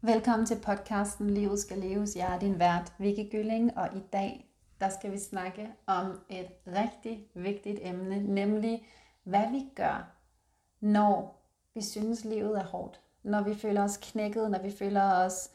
Velkommen til podcasten Livet skal leves. Jeg er din vært, Vicky Gylling, og i dag der skal vi snakke om et rigtig vigtigt emne, nemlig hvad vi gør, når vi synes, livet er hårdt. Når vi føler os knækket, når vi føler os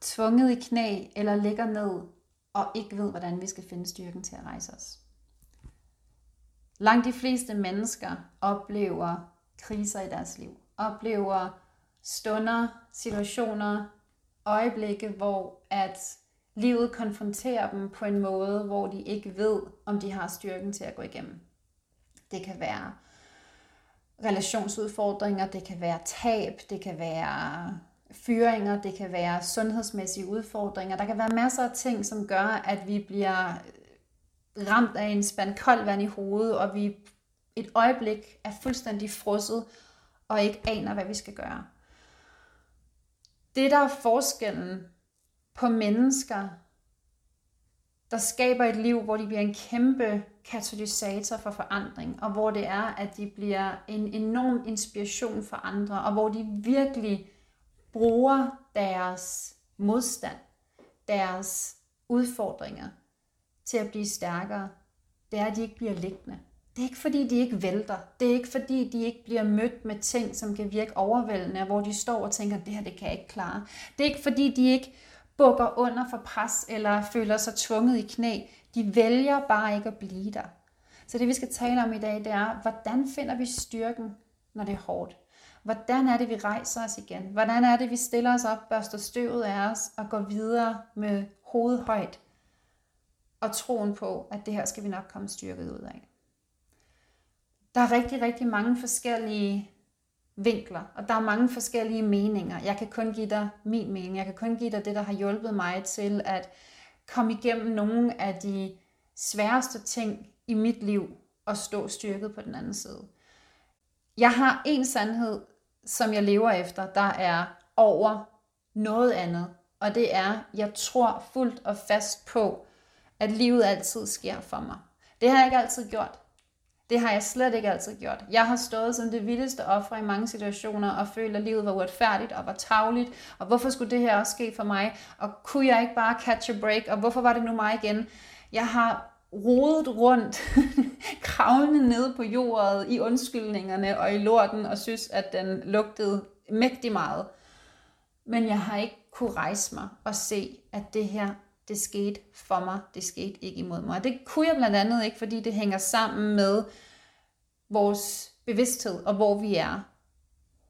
tvunget i knæ eller ligger ned og ikke ved, hvordan vi skal finde styrken til at rejse os. Langt de fleste mennesker oplever kriser i deres liv, oplever stunder, situationer, øjeblikke, hvor at livet konfronterer dem på en måde, hvor de ikke ved, om de har styrken til at gå igennem. Det kan være relationsudfordringer, det kan være tab, det kan være fyringer, det kan være sundhedsmæssige udfordringer. Der kan være masser af ting, som gør, at vi bliver ramt af en spand koldt vand i hovedet, og vi et øjeblik er fuldstændig frosset og ikke aner, hvad vi skal gøre. Det, der er forskellen på mennesker, der skaber et liv, hvor de bliver en kæmpe katalysator for forandring, og hvor det er, at de bliver en enorm inspiration for andre, og hvor de virkelig bruger deres modstand, deres udfordringer til at blive stærkere, det er, at de ikke bliver liggende. Det er ikke fordi, de ikke vælter. Det er ikke fordi, de ikke bliver mødt med ting, som kan virke overvældende, hvor de står og tænker, det her det kan jeg ikke klare. Det er ikke fordi, de ikke bukker under for pres eller føler sig tvunget i knæ. De vælger bare ikke at blive der. Så det vi skal tale om i dag, det er, hvordan finder vi styrken, når det er hårdt? Hvordan er det, vi rejser os igen? Hvordan er det, vi stiller os op, børster støvet af os og går videre med hovedet højt og troen på, at det her skal vi nok komme styrket ud af? Der er rigtig, rigtig mange forskellige vinkler, og der er mange forskellige meninger. Jeg kan kun give dig min mening. Jeg kan kun give dig det, der har hjulpet mig til at komme igennem nogle af de sværeste ting i mit liv og stå styrket på den anden side. Jeg har en sandhed, som jeg lever efter, der er over noget andet. Og det er, jeg tror fuldt og fast på, at livet altid sker for mig. Det har jeg ikke altid gjort. Det har jeg slet ikke altid gjort. Jeg har stået som det vildeste offer i mange situationer og følt, at livet var uretfærdigt og var tavligt, og hvorfor skulle det her også ske for mig, og kunne jeg ikke bare catch a break, og hvorfor var det nu mig igen? Jeg har rodet rundt, kravlende ned på jordet i undskyldningerne og i lorten, og synes, at den lugtede mægtig meget. Men jeg har ikke kunne rejse mig og se, at det her det skete for mig, det skete ikke imod mig. Og det kunne jeg blandt andet ikke, fordi det hænger sammen med vores bevidsthed og hvor vi er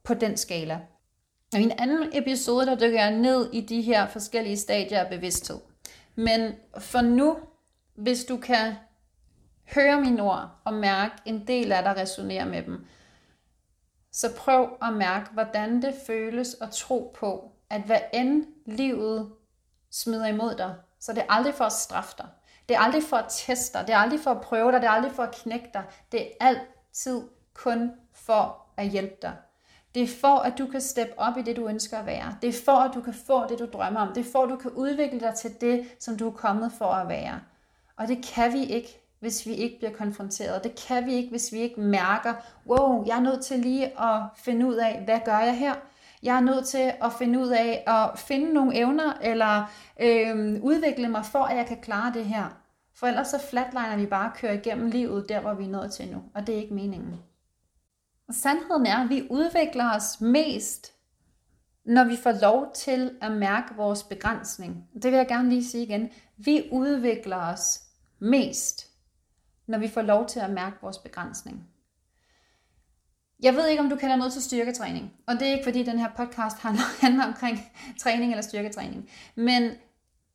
på den skala. Og i en anden episode, der dykker jeg ned i de her forskellige stadier af bevidsthed. Men for nu, hvis du kan høre mine ord og mærke en del af dig resonere med dem, så prøv at mærke, hvordan det føles at tro på, at hvad end livet smider imod dig, så det er aldrig for at straffe dig. Det er aldrig for at teste dig. Det er aldrig for at prøve dig. Det er aldrig for at knække dig. Det er altid kun for at hjælpe dig. Det er for, at du kan steppe op i det, du ønsker at være. Det er for, at du kan få det, du drømmer om. Det er for, at du kan udvikle dig til det, som du er kommet for at være. Og det kan vi ikke, hvis vi ikke bliver konfronteret. Det kan vi ikke, hvis vi ikke mærker, wow, jeg er nødt til lige at finde ud af, hvad gør jeg her? Jeg er nødt til at finde ud af at finde nogle evner, eller øh, udvikle mig for, at jeg kan klare det her. For ellers så flatliner vi bare kører igennem livet der, hvor vi er nået til nu. Og det er ikke meningen. Og sandheden er, at vi udvikler os mest, når vi får lov til at mærke vores begrænsning. Det vil jeg gerne lige sige igen. Vi udvikler os mest, når vi får lov til at mærke vores begrænsning. Jeg ved ikke, om du kender noget til styrketræning, og det er ikke, fordi den her podcast handler omkring træning eller styrketræning, men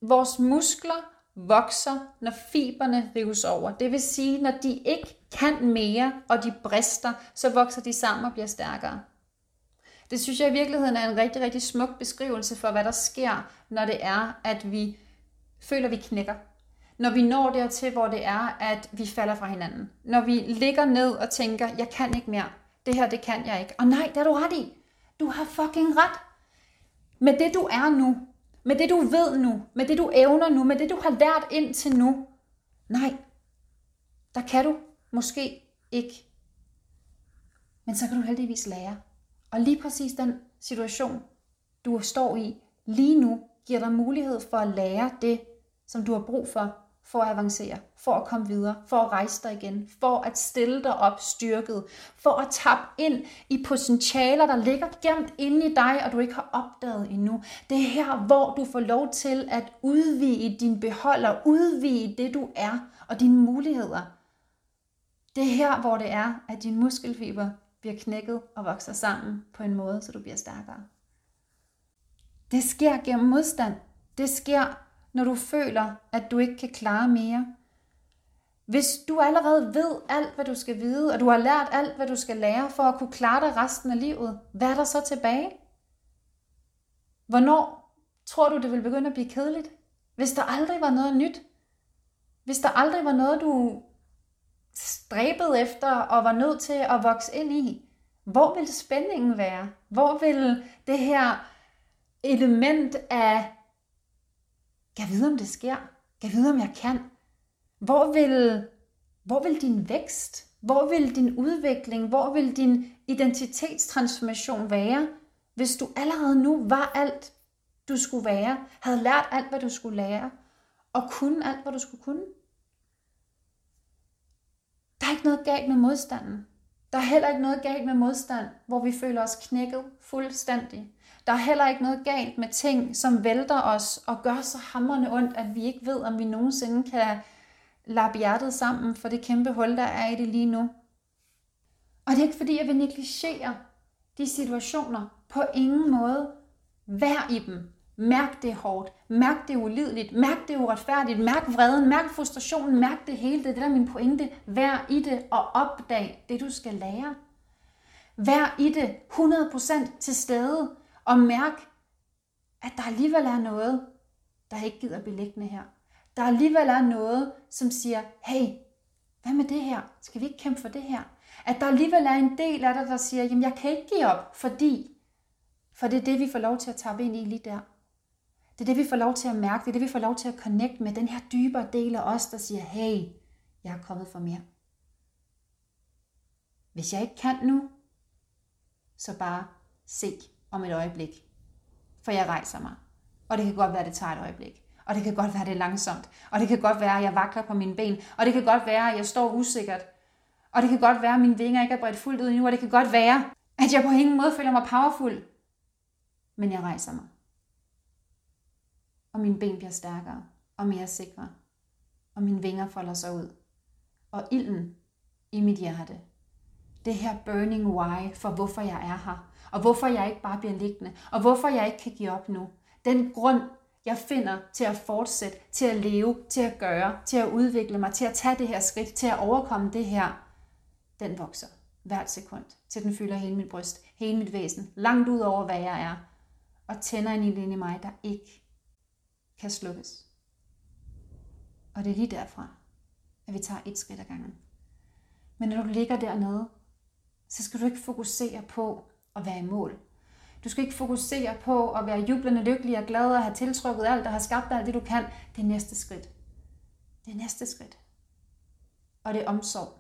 vores muskler vokser, når fiberne rives over. Det vil sige, når de ikke kan mere, og de brister, så vokser de sammen og bliver stærkere. Det synes jeg i virkeligheden er en rigtig, rigtig smuk beskrivelse for, hvad der sker, når det er, at vi føler, at vi knækker. Når vi når dertil, hvor det er, at vi falder fra hinanden. Når vi ligger ned og tænker, jeg kan ikke mere det her, det kan jeg ikke. Og nej, det er du ret i. Du har fucking ret. Med det, du er nu, med det, du ved nu, med det, du evner nu, med det, du har lært indtil nu, nej, der kan du måske ikke. Men så kan du heldigvis lære. Og lige præcis den situation, du står i lige nu, giver dig mulighed for at lære det, som du har brug for, for at avancere, for at komme videre, for at rejse dig igen, for at stille dig op styrket, for at tappe ind i potentialer, der ligger gemt inde i dig, og du ikke har opdaget endnu. Det er her, hvor du får lov til at udvide din beholder, udvide det du er, og dine muligheder. Det er her, hvor det er, at din muskelfiber bliver knækket og vokser sammen på en måde, så du bliver stærkere. Det sker gennem modstand. Det sker, når du føler, at du ikke kan klare mere. Hvis du allerede ved alt, hvad du skal vide, og du har lært alt, hvad du skal lære for at kunne klare dig resten af livet, hvad er der så tilbage? Hvornår tror du, det vil begynde at blive kedeligt? Hvis der aldrig var noget nyt? Hvis der aldrig var noget, du stræbede efter og var nødt til at vokse ind i, hvor vil spændingen være? Hvor vil det her element af, kan vide, om det sker? Kan vide, om jeg kan? Hvor vil, hvor vil din vækst? Hvor vil din udvikling? Hvor vil din identitetstransformation være, hvis du allerede nu var alt, du skulle være, havde lært alt, hvad du skulle lære, og kunne alt, hvad du skulle kunne? Der er ikke noget galt med modstanden. Der er heller ikke noget galt med modstand, hvor vi føler os knækket fuldstændig. Der er heller ikke noget galt med ting, som vælter os og gør så hammerne ondt, at vi ikke ved, om vi nogensinde kan lappe hjertet sammen for det kæmpe hul, der er i det lige nu. Og det er ikke fordi, jeg vil negligere de situationer. På ingen måde. Vær i dem. Mærk det hårdt. Mærk det ulideligt. Mærk det uretfærdigt. Mærk vreden. Mærk frustrationen. Mærk det hele. Det er det, der er min pointe. Vær i det og opdag det, du skal lære. Vær i det 100% til stede og mærk, at der alligevel er noget, der ikke gider blive liggende her. Der alligevel er noget, som siger, hey, hvad med det her? Skal vi ikke kæmpe for det her? At der alligevel er en del af dig, der siger, jamen jeg kan ikke give op, fordi, for det er det, vi får lov til at tage ind i lige der. Det er det, vi får lov til at mærke. Det er det, vi får lov til at connect med. Den her dybere del af os, der siger, hey, jeg er kommet for mere. Hvis jeg ikke kan nu, så bare se om et øjeblik. For jeg rejser mig. Og det kan godt være, at det tager et øjeblik. Og det kan godt være, at det er langsomt. Og det kan godt være, at jeg vakler på mine ben. Og det kan godt være, at jeg står usikkert. Og det kan godt være, at mine vinger ikke er bredt fuldt ud endnu. Og det kan godt være, at jeg på ingen måde føler mig powerful. Men jeg rejser mig og mine ben bliver stærkere og mere sikre, og mine vinger folder sig ud. Og ilden i mit hjerte, det her burning why for hvorfor jeg er her, og hvorfor jeg ikke bare bliver liggende, og hvorfor jeg ikke kan give op nu. Den grund, jeg finder til at fortsætte, til at leve, til at gøre, til at udvikle mig, til at tage det her skridt, til at overkomme det her, den vokser hvert sekund, til den fylder hele mit bryst, hele mit væsen, langt ud over, hvad jeg er, og tænder en ild ind i mig, der ikke kan slukkes. Og det er lige derfra, at vi tager et skridt ad gangen. Men når du ligger dernede, så skal du ikke fokusere på at være i mål. Du skal ikke fokusere på at være jublende lykkelig og glad og have tiltrykket alt og have skabt alt det, du kan. Det er næste skridt. Det er næste skridt. Og det er omsorg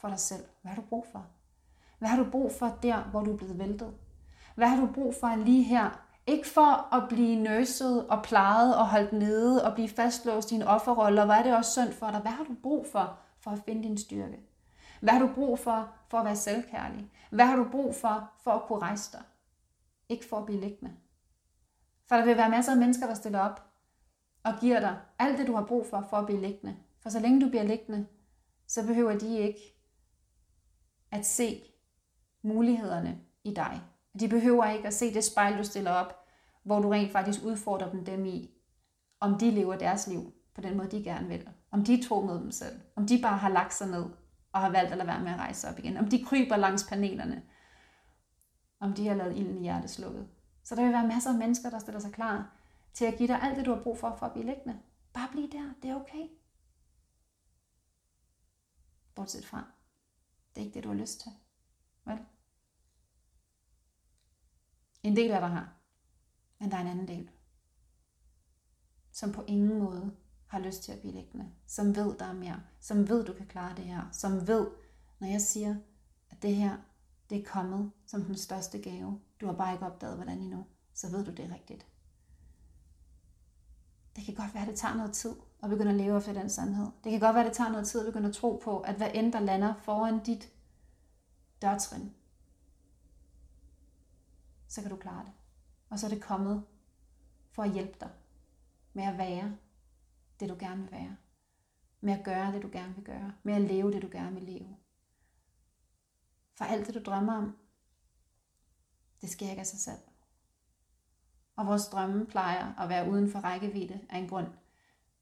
for dig selv. Hvad har du brug for? Hvad har du brug for der, hvor du er blevet væltet? Hvad har du brug for lige her, ikke for at blive nøset og plejet og holdt nede og blive fastlåst i en offerrolle, og hvad er det også synd for dig? Hvad har du brug for, for at finde din styrke? Hvad har du brug for, for at være selvkærlig? Hvad har du brug for, for at kunne rejse dig? Ikke for at blive liggende. For der vil være masser af mennesker, der stiller op og giver dig alt det, du har brug for, for at blive liggende. For så længe du bliver liggende, så behøver de ikke at se mulighederne i dig. De behøver ikke at se det spejl, du stiller op, hvor du rent faktisk udfordrer dem, dem i, om de lever deres liv på den måde, de gerne vil. Om de tror med dem selv. Om de bare har lagt sig ned og har valgt at lade være med at rejse op igen. Om de kryber langs panelerne. Om de har lavet ilden i hjertet slukket. Så der vil være masser af mennesker, der stiller sig klar til at give dig alt det, du har brug for, for at blive liggende. Bare bliv der. Det er okay. Bortset fra. Det er ikke det, du har lyst til. Vel? En del af dig har. Men der er en anden del, som på ingen måde har lyst til at blive liggende. Som ved, der er mere. Som ved, du kan klare det her. Som ved, når jeg siger, at det her, det er kommet som den største gave. Du har bare ikke opdaget, hvordan endnu. så ved du, det er rigtigt. Det kan godt være, at det tager noget tid at begynde at leve efter den sandhed. Det kan godt være, at det tager noget tid at begynde at tro på, at hvad end der lander foran dit dørtrin, så kan du klare det. Og så er det kommet for at hjælpe dig med at være det, du gerne vil være. Med at gøre det, du gerne vil gøre. Med at leve det, du gerne vil leve. For alt det, du drømmer om, det sker ikke af sig selv. Og vores drømme plejer at være uden for rækkevidde af en grund.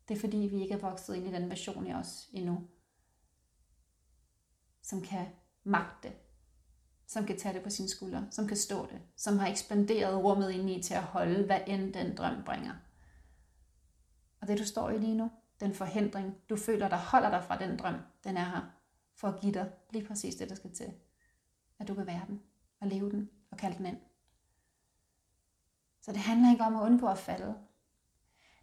Det er fordi, vi ikke er vokset ind i den version i os endnu, som kan magte, som kan tage det på sine skuldre, som kan stå det, som har ekspanderet rummet ind i til at holde, hvad end den drøm bringer. Og det du står i lige nu, den forhindring, du føler, der holder dig fra den drøm, den er her for at give dig lige præcis det, der skal til. At du kan være den, og leve den, og kalde den ind. Så det handler ikke om at undgå at falde.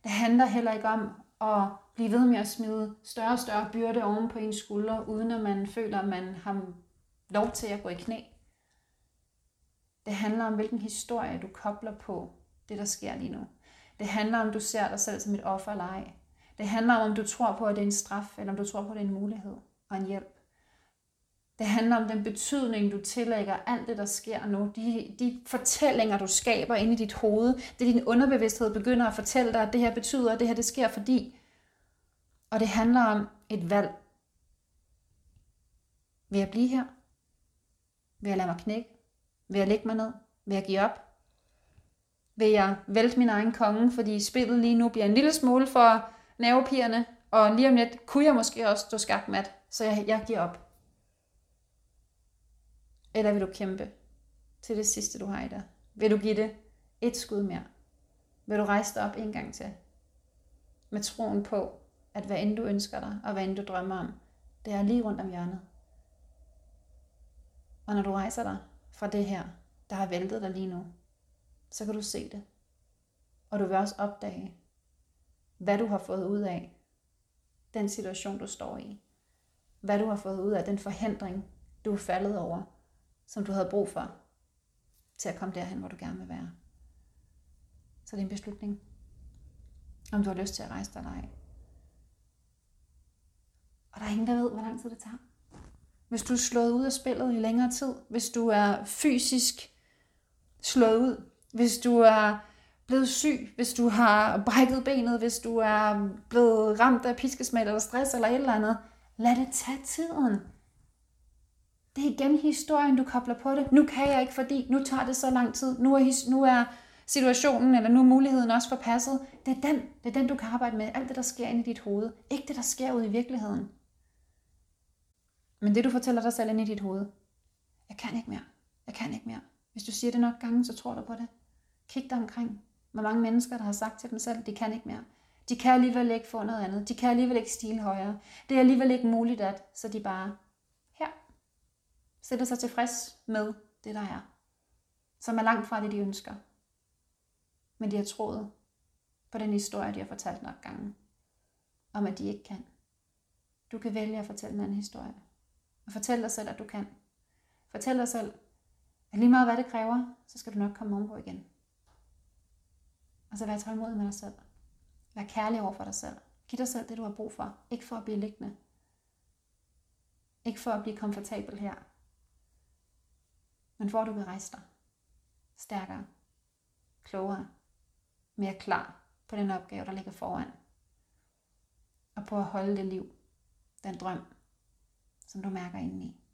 Det handler heller ikke om at blive ved med at smide større og større byrde oven på ens skuldre, uden at man føler, at man har lov til at gå i knæ. Det handler om, hvilken historie du kobler på det, der sker lige nu. Det handler om, du ser dig selv som et offer eller ej. Det handler om, om du tror på, at det er en straf, eller om du tror på, at det er en mulighed og en hjælp. Det handler om den betydning, du tillægger alt det, der sker nu. De, de fortællinger, du skaber inde i dit hoved. Det er din underbevidsthed begynder at fortælle dig, at det her betyder, at det her det sker fordi. Og det handler om et valg. Vil jeg blive her? Vil jeg lade mig knække? Vil jeg lægge mig ned? Vil jeg give op? Vil jeg vælte min egen konge, fordi spillet lige nu bliver en lille smule for nervepigerne, og lige om lidt kunne jeg måske også stå skakmat, så jeg, jeg giver op. Eller vil du kæmpe til det sidste, du har i dig? Vil du give det et skud mere? Vil du rejse dig op en gang til? Med troen på, at hvad end du ønsker dig, og hvad end du drømmer om, det er lige rundt om hjørnet. Og når du rejser dig fra det her, der har væltet dig lige nu, så kan du se det. Og du vil også opdage, hvad du har fået ud af den situation, du står i. Hvad du har fået ud af den forhindring, du er faldet over, som du havde brug for til at komme derhen, hvor du gerne vil være. Så det er en beslutning, om du har lyst til at rejse dig eller ej. Og der er ingen, der ved, hvor lang tid det tager. Hvis du er slået ud af spillet i længere tid, hvis du er fysisk slået ud, hvis du er blevet syg, hvis du har brækket benet, hvis du er blevet ramt af piskesmæld eller stress eller et eller andet, lad det tage tiden. Det er igen historien, du kobler på det. Nu kan jeg ikke, fordi nu tager det så lang tid. Nu er, nu er situationen, eller nu er muligheden også forpasset. Det er, den, det er den, du kan arbejde med. Alt det, der sker inde i dit hoved. Ikke det, der sker ude i virkeligheden. Men det, du fortæller dig selv inde i dit hoved. Jeg kan ikke mere. Jeg kan ikke mere. Hvis du siger det nok gange, så tror du på det. Kig dig omkring. Hvor mange mennesker, der har sagt til dem selv, de kan ikke mere. De kan alligevel ikke få noget andet. De kan alligevel ikke stile højere. Det er alligevel ikke muligt at, så de bare her sætter sig tilfreds med det, der er. Som er langt fra det, de ønsker. Men de har troet på den historie, de har fortalt nok gange. Om at de ikke kan. Du kan vælge at fortælle en anden historie. Og fortæl dig selv, at du kan. Fortæl dig selv, at lige meget hvad det kræver, så skal du nok komme ovenpå igen. Og så vær tålmodig med dig selv. Vær kærlig over for dig selv. Giv dig selv det, du har brug for. Ikke for at blive liggende. Ikke for at blive komfortabel her. Men for at du vil rejse dig. Stærkere. Klogere. Mere klar på den opgave, der ligger foran. Og på at holde det liv. Den drøm, som du mærker indeni.